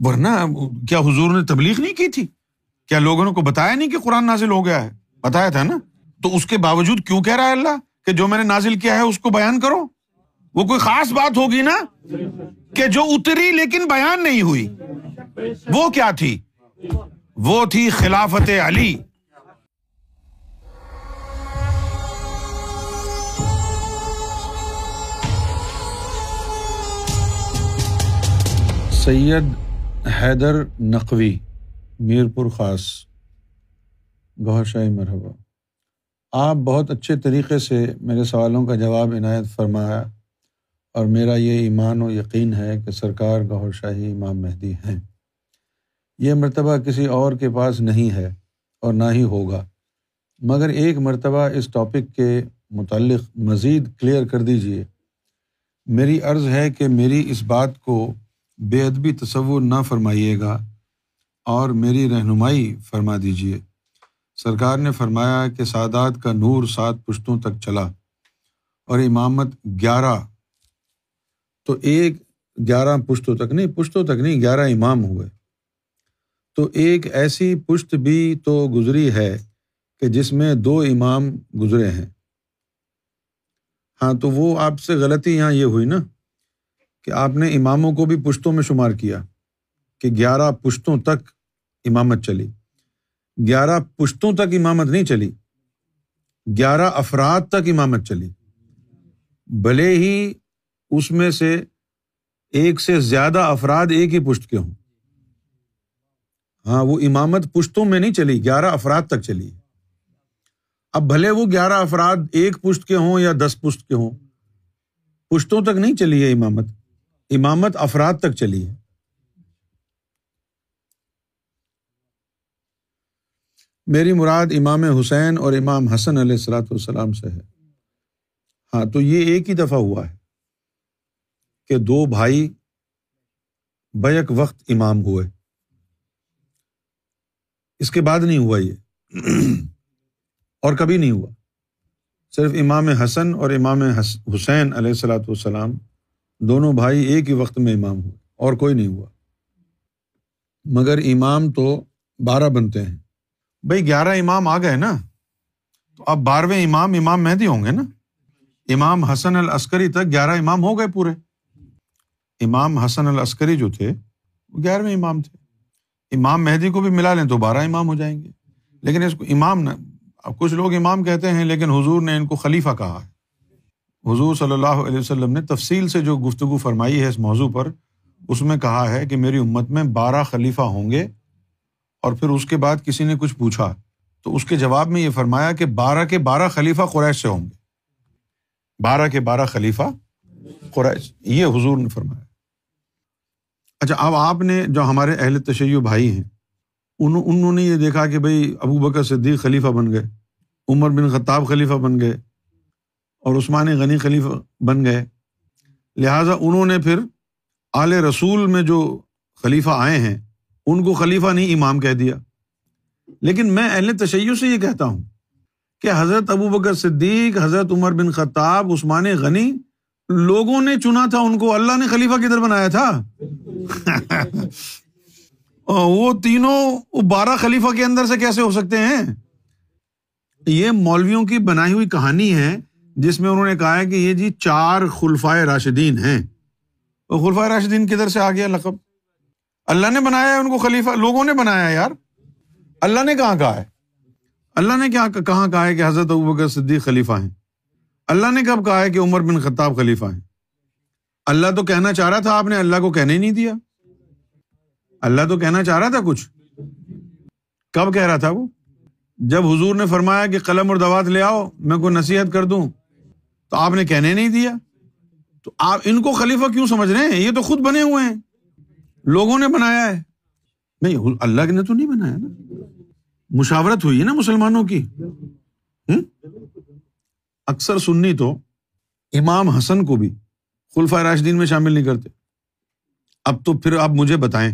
ورنہ کیا حضور نے تبلیغ نہیں کی تھی؟ کیا لوگوں کو بتایا نہیں کہ قرآن نازل ہو گیا ہے؟ بتایا تھا نا؟ تو اس کے باوجود کیوں کہہ رہا ہے اللہ کہ جو میں نے نازل کیا ہے اس کو بیان کرو؟ وہ کوئی خاص بات ہوگی نا کہ جو اتری لیکن بیان نہیں ہوئی۔ وہ کیا تھی؟ وہ تھی خلافت علی۔ سید حیدر نقوی میر پور خاص گوہر شاہی مرحبا۔ آپ بہت اچھے طریقے سے میرے سوالوں کا جواب عنایت فرمایا اور میرا یہ ایمان و یقین ہے کہ سرکار گہر شاہی امام مہدی ہیں۔ یہ مرتبہ کسی اور کے پاس نہیں ہے اور نہ ہی ہوگا۔ مگر ایک مرتبہ اس ٹاپک کے متعلق مزید کلیئر کر دیجیے میری عرض ہے کہ میری اس بات کو بے ادبی تصور نہ فرمائیے گا اور میری رہنمائی فرما دیجیے سرکار نے فرمایا کہ سادات کا نور سات پشتوں تک چلا اور امامت گیارہ، تو ایک گیارہ پشتوں تک نہیں، پشتوں تک نہیں، گیارہ امام ہوئے۔ تو ایک ایسی پشت بھی تو گزری ہے کہ جس میں دو امام گزرے ہیں۔ ہاں تو وہ آپ سے غلطی یہاں یہ ہوئی نا؟ کہ آپ نے اماموں کو بھی پشتوں میں شمار کیا کہ گیارہ پشتوں تک امامت چلی۔ گیارہ پشتوں تک امامت نہیں چلی، گیارہ افراد تک امامت چلی۔ بھلے ہی اس میں سے ایک سے زیادہ افراد ایک ہی پشت کے ہوں۔ ہاں وہ امامت پشتوں میں نہیں چلی، گیارہ افراد تک چلی۔ اب بھلے وہ گیارہ افراد ایک پشت کے ہوں یا دس پشت کے ہوں، پشتوں تک نہیں چلی ہے امامت۔ امامت افراد تک چلی ہے۔ میری مراد امام حسین اور امام حسن علیہ السلاۃ والسلام سے ہے۔ ہاں تو یہ ایک ہی دفعہ ہوا ہے کہ دو بھائی بیک وقت امام ہوئے۔ اس کے بعد نہیں ہوا یہ۔ اور کبھی نہیں ہوا۔ صرف امام حسن اور امام حسین علیہ السلاۃ والسلام دونوں بھائی ایک ہی وقت میں امام ہوئے اور کوئی نہیں ہوا۔ مگر امام تو بارہ بنتے ہیں۔ بھائی، گیارہ امام آ گئے نا؟ تو اب بارہویں امام امام مہدی ہوں گے نا؟ امام حسن العسکری تک گیارہ امام ہو گئے پورے۔ امام حسن العسکری جو تھے، وہ گیارہویں امام تھے۔ امام مہدی کو بھی ملا لیں تو بارہ امام ہو جائیں گے۔ لیکن اس کو امام نہ کچھ لوگ امام کہتے ہیں، لیکن حضور نے ان کو خلیفہ کہا ہے۔ حضور صلی اللہ علیہ وسلم نے تفصیل سے جو گفتگو فرمائی ہے اس موضوع پر، اس میں کہا ہے کہ میری امت میں بارہ خلیفہ ہوں گے اور پھر اس کے بعد کسی نے کچھ پوچھا۔ تو اس کے جواب میں یہ فرمایا کہ بارہ کے بارہ خلیفہ قریش سے ہوں گے۔ بارہ کے بارہ خلیفہ قریش۔ یہ حضور نے فرمایا۔ اچھا اب آپ نے جو ہمارے اہل تشیع بھائی ہیں انہوں نے یہ دیکھا کہ بھائی ابو بکر صدیق خلیفہ بن گئے، عمر بن خطاب خلیفہ بن گئے اور عثمان غنی خلیفہ بن گئے۔ لہٰذا انہوں نے پھر اعلی رسول میں جو خلیفہ آئے ہیں، ان کو خلیفہ نہیں، امام کہہ دیا۔ لیکن میں اہل تشیع سے یہ کہتا ہوں کہ حضرت ابو بکر صدیق، حضرت عمر بن خطاب، عثمان غنی لوگوں نے چنا تھا ان کو۔ اللہ نے خلیفہ کدھر بنایا تھا؟ وہ تینوں بارہ خلیفہ کے اندر سے کیسے ہو سکتے ہیں؟ یہ مولویوں کی بنائی ہوئی کہانی ہے۔ جس میں انہوں نے کہا ہے کہ یہ جی چار خلفائے راشدین ہیں۔ خلفائے راشدین کدھر سے آ گیا لقب؟ اللہ نے بنایا ہے ان کو خلیفہ، لوگوں نے بنایا یار۔ اللہ نے کہاں کہا ہے؟ اللہ نے کیا کہاں کہا ہے کہ حضرت ابوبکر صدیق خلیفہ ہیں؟ اللہ نے کب کہا ہے کہ عمر بن خطاب خلیفہ ہیں؟ اللہ تو کہنا چاہ رہا تھا، آپ نے اللہ کو کہنے نہیں دیا۔ اللہ تو کہنا چاہ رہا تھا کچھ۔ کب کہہ رہا تھا وہ؟ جب حضور نے فرمایا کہ قلم اور دوات لے آؤ، میں کوئی نصیحت کر دوں۔ تو آپ نے کہنے نہیں دیا؟ تو آپ ان کو خلیفہ کیوں سمجھ رہے ہیں؟ یہ تو خود بنے ہوئے ہیں۔ لوگوں نے بنایا ہے۔ نہیں اللہ نے تو نہیں بنایا نا۔ مشاورت ہوئی ہے نا مسلمانوں کی۔ اکثر سننی تو امام حسن کو بھی خلفا راشدین میں شامل نہیں کرتے۔ اب تو پھر آپ مجھے بتائیں۔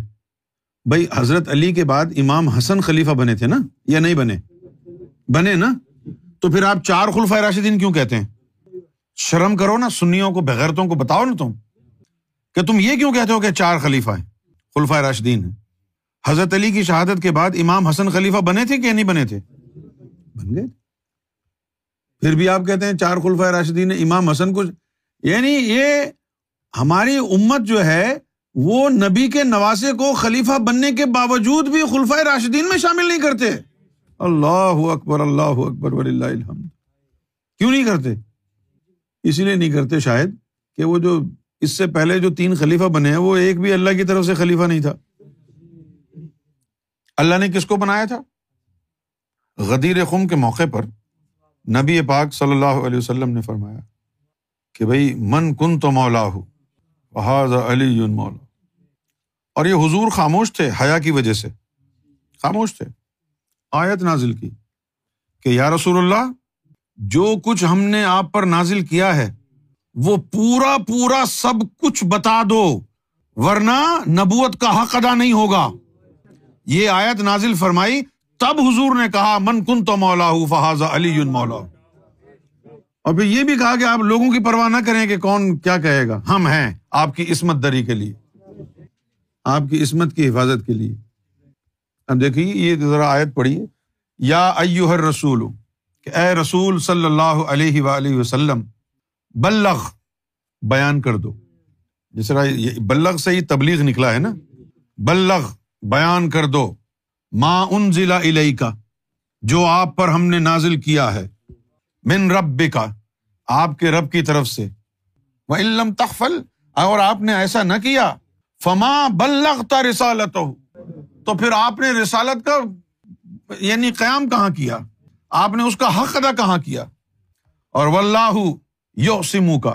بھائی، حضرت علی کے بعد امام حسن خلیفہ بنے تھے نا؟ یا نہیں بنے؟ بنے نا؟ تو پھر آپ چار خلفۂ راشدین کیوں کہتے ہیں؟ شرم کرو نا سنیوں کو، بغیرتوں کو، بتاؤ نا تم کہ تم یہ کیوں کہتے ہو کہ چار خلیفہ ہیں؟ خلفۂ راشدین ہیں۔ حضرت علی کی شہادت کے بعد امام حسن خلیفہ بنے تھے کہ نہیں بنے تھے؟ بن گئے۔ پھر بھی آپ کہتے ہیں چار خلفۂ راشدین امام حسن کو یعنی یہ ہماری امت جو ہے، وہ نبی کے نواسے کو خلیفہ بننے کے باوجود بھی خلفۂ راشدین میں شامل نہیں کرتے۔ اللہ اکبر اللہ اکبر ولی الحمد۔ کیوں نہیں کرتے؟ اسی لیے نہیں کرتے شاید کہ وہ جو اس سے پہلے جو تین خلیفہ بنے ہیں، وہ ایک بھی اللہ کی طرف سے خلیفہ نہیں تھا۔ اللہ نے کس کو بنایا تھا؟ غدیر خم کے موقع پر نبی پاک صلی اللہ علیہ وسلم نے فرمایا کہ بھائی، من کن تو مولا ہو علی مولا اور یہ حضور خاموش تھے حیا کی وجہ سے۔ خاموش تھے۔ آیت نازل کی کہ یا رسول اللہ جو کچھ ہم نے آپ پر نازل کیا ہے، وہ پورا پورا سب کچھ بتا دو، ورنہ نبوت کا حق ادا نہیں ہوگا۔ یہ آیت نازل فرمائی، تب حضور نے کہا، من کن تو مولا ہوں فہاز علی مولا اور پھر یہ بھی کہا کہ آپ لوگوں کی پرواہ نہ کریں کہ کون کیا کہے گا۔ ہم ہیں آپ کی عصمت دری کے لیے، آپ کی عصمت کی حفاظت کے لیے۔ اب دیکھیے، یہ ذرا آیت پڑھیے۔ یا ایو رسول کہ اے رسول صلی اللہ علیہ و وسلم، بلغ بیان کر دو۔ جس طرح بلغ سے ہی تبلیغ نکلا ہے نا۔ بلغ بیان کر دو۔ ماں ان ضلع علیہ کا جو آپ پر ہم نے نازل کیا ہے، من رب کا آپ کے رب کی طرف سے۔ وہ علم تخفل اور آپ نے ایسا نہ کیا۔ فما بلغتا رسالت تو پھر آپ نے رسالت کا یعنی قیام کہاں کیا؟ آپ نے اس کا حق ادا کہاں کیا؟ اور واللہ یو سمو کا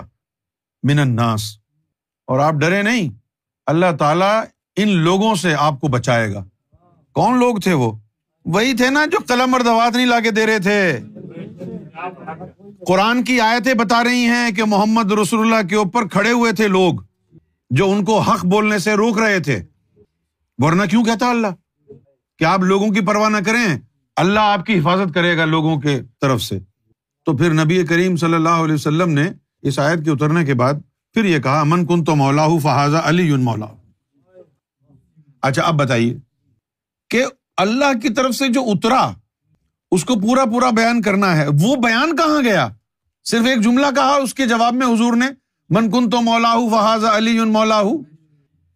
من الناس۔ اور آپ ڈرے نہیں، اللہ تعالی ان لوگوں سے آپ کو بچائے گا۔ کون لوگ تھے وہ؟ وہی تھے نا جو قلم اور دوات نہیں لا کے دے رہے تھے۔ قرآن کی آیتیں بتا رہی ہیں کہ محمد رسول اللہ کے اوپر کھڑے ہوئے تھے لوگ جو ان کو حق بولنے سے روک رہے تھے۔ ورنہ کیوں کہتا اللہ؟ کہ آپ لوگوں کی پرواہ نہ کریں؟ اللہ آپ کی حفاظت کرے گا لوگوں کے طرف سے۔ تو پھر نبی کریم صلی اللہ علیہ وسلم نے اس آیت کے اترنے کے بعد پھر یہ کہا امن کن تو مولا فہذا علی مولا اچھا اب بتائیے کہ اللہ کی طرف سے جو اترا، اس کو پورا پورا بیان کرنا ہے۔ وہ بیان کہاں گیا؟ صرف ایک جملہ کہا اس کے جواب میں حضور نے، من کن تو مولا فہاز علی مولا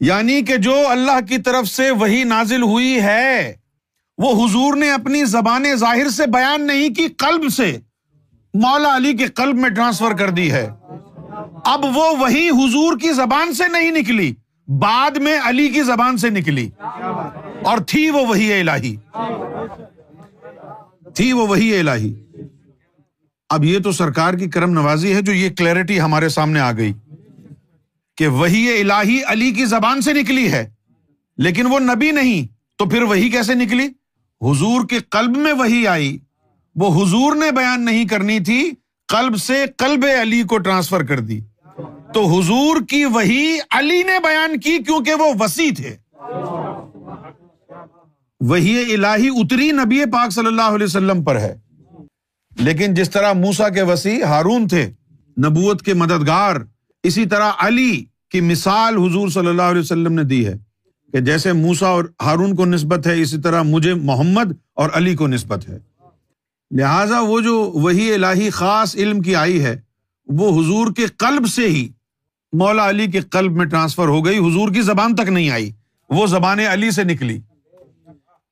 یعنی کہ جو اللہ کی طرف سے وہی نازل ہوئی ہے۔ وہ حضور نے اپنی زبان ظاہر سے بیان نہیں کی، قلب سے۔ مولا علی کے قلب میں ٹرانسفر کر دی ہے۔ اب وہ وہی حضور کی زبان سے نہیں نکلی، بعد میں علی کی زبان سے نکلی۔ اور تھی وہ وہی الہی۔ تھی وہ وہی الہی۔ اب یہ تو سرکار کی کرم نوازی ہے، جو یہ کلیئرٹی ہمارے سامنے آ گئی کہ وہی الہی علی کی زبان سے نکلی ہے۔ لیکن وہ نبی نہیں، تو پھر وہی کیسے نکلی؟ حضور کے قلب میں وہی آئی۔ وہ حضور نے بیان نہیں کرنی تھی، قلب سے قلب علی کو ٹرانسفر کر دی۔ تو حضور کی وہی علی نے بیان کی کیونکہ وہ وسیع تھے۔ وہی الہی اتری نبی پاک صلی اللہ علیہ وسلم پر ہے۔ لیکن جس طرح موسا کے وسیع، ہارون تھے، نبوت کے مددگار، اسی طرح علی کی مثال حضور صلی اللہ علیہ وسلم نے دی ہے۔ کہ جیسے موسا اور ہارون کو نسبت ہے، اسی طرح مجھے محمد اور علی کو نسبت ہے۔ لہذا وہ جو وہی الہی خاص علم کی آئی ہے، وہ حضور کے قلب سے ہی، مولا علی کے قلب میں ٹرانسفر ہو گئی، حضور کی زبان تک نہیں آئی، وہ زبان علی سے نکلی۔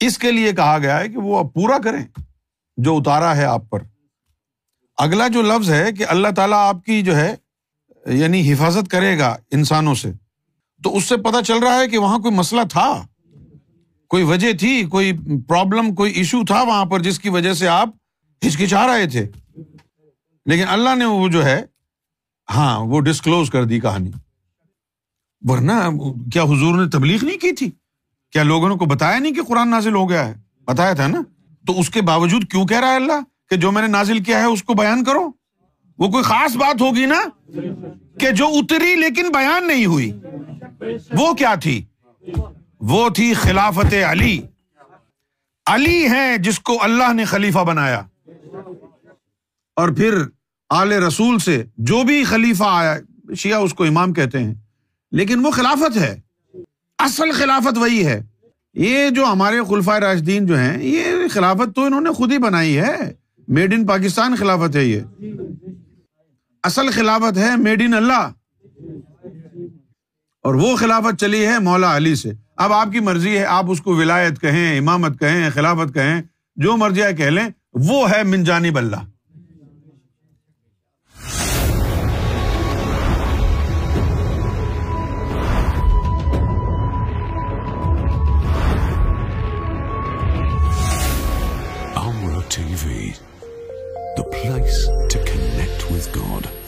اس کے لیے کہا گیا ہے کہ وہ پورا کریں، جو اتارا ہے آپ پر۔ اگلا جو لفظ ہے کہ اللہ تعالیٰ آپ کی جو ہے یعنی حفاظت کرے گا انسانوں سے تو اس سے پتا چل رہا ہے کہ وہاں کوئی مسئلہ تھا۔ کوئی وجہ تھی، کوئی پرابلم کوئی ایشو تھا وہاں پر جس کی وجہ سے آپ ہچکچا رہے تھے۔ لیکن اللہ نے وہ جو ہے ہاں وہ ڈسکلوز کر دی کہانی۔ ورنہ کیا حضور نے تبلیغ نہیں کی تھی؟ کیا لوگوں نے کو بتایا نہیں کہ قرآن نازل ہو گیا ہے؟ بتایا تھا نا؟ تو اس کے باوجود کیوں کہہ رہا ہے اللہ کہ جو میں نے نازل کیا ہے اس کو بیان کرو؟ وہ کوئی خاص بات ہوگی نا کہ جو اتری لیکن بیان نہیں ہوئی۔ وہ کیا تھی؟ وہ تھی خلافت علی۔ علی ہے جس کو اللہ نے خلیفہ بنایا۔ اور پھر آل رسول سے جو بھی خلیفہ آیا، شیعہ اس کو امام کہتے ہیں۔ لیکن وہ خلافت ہے۔ اصل خلافت وہی ہے۔ یہ جو ہمارے خلفۂ راشدین جو ہیں، یہ خلافت تو انہوں نے خود ہی بنائی ہے۔ میڈ ان پاکستان خلافت ہے یہ۔ اصل خلافت ہے میڈ ان اللہ۔ اور وہ خلافت چلی ہے مولا علی سے اب آپ کی مرضی ہے، آپ اس کو ولایت کہیں، امامت کہیں، خلافت کہیں، جو مرضی ہے کہہ لیں، وہ ہے منجانی بلّہ T V the place to connect.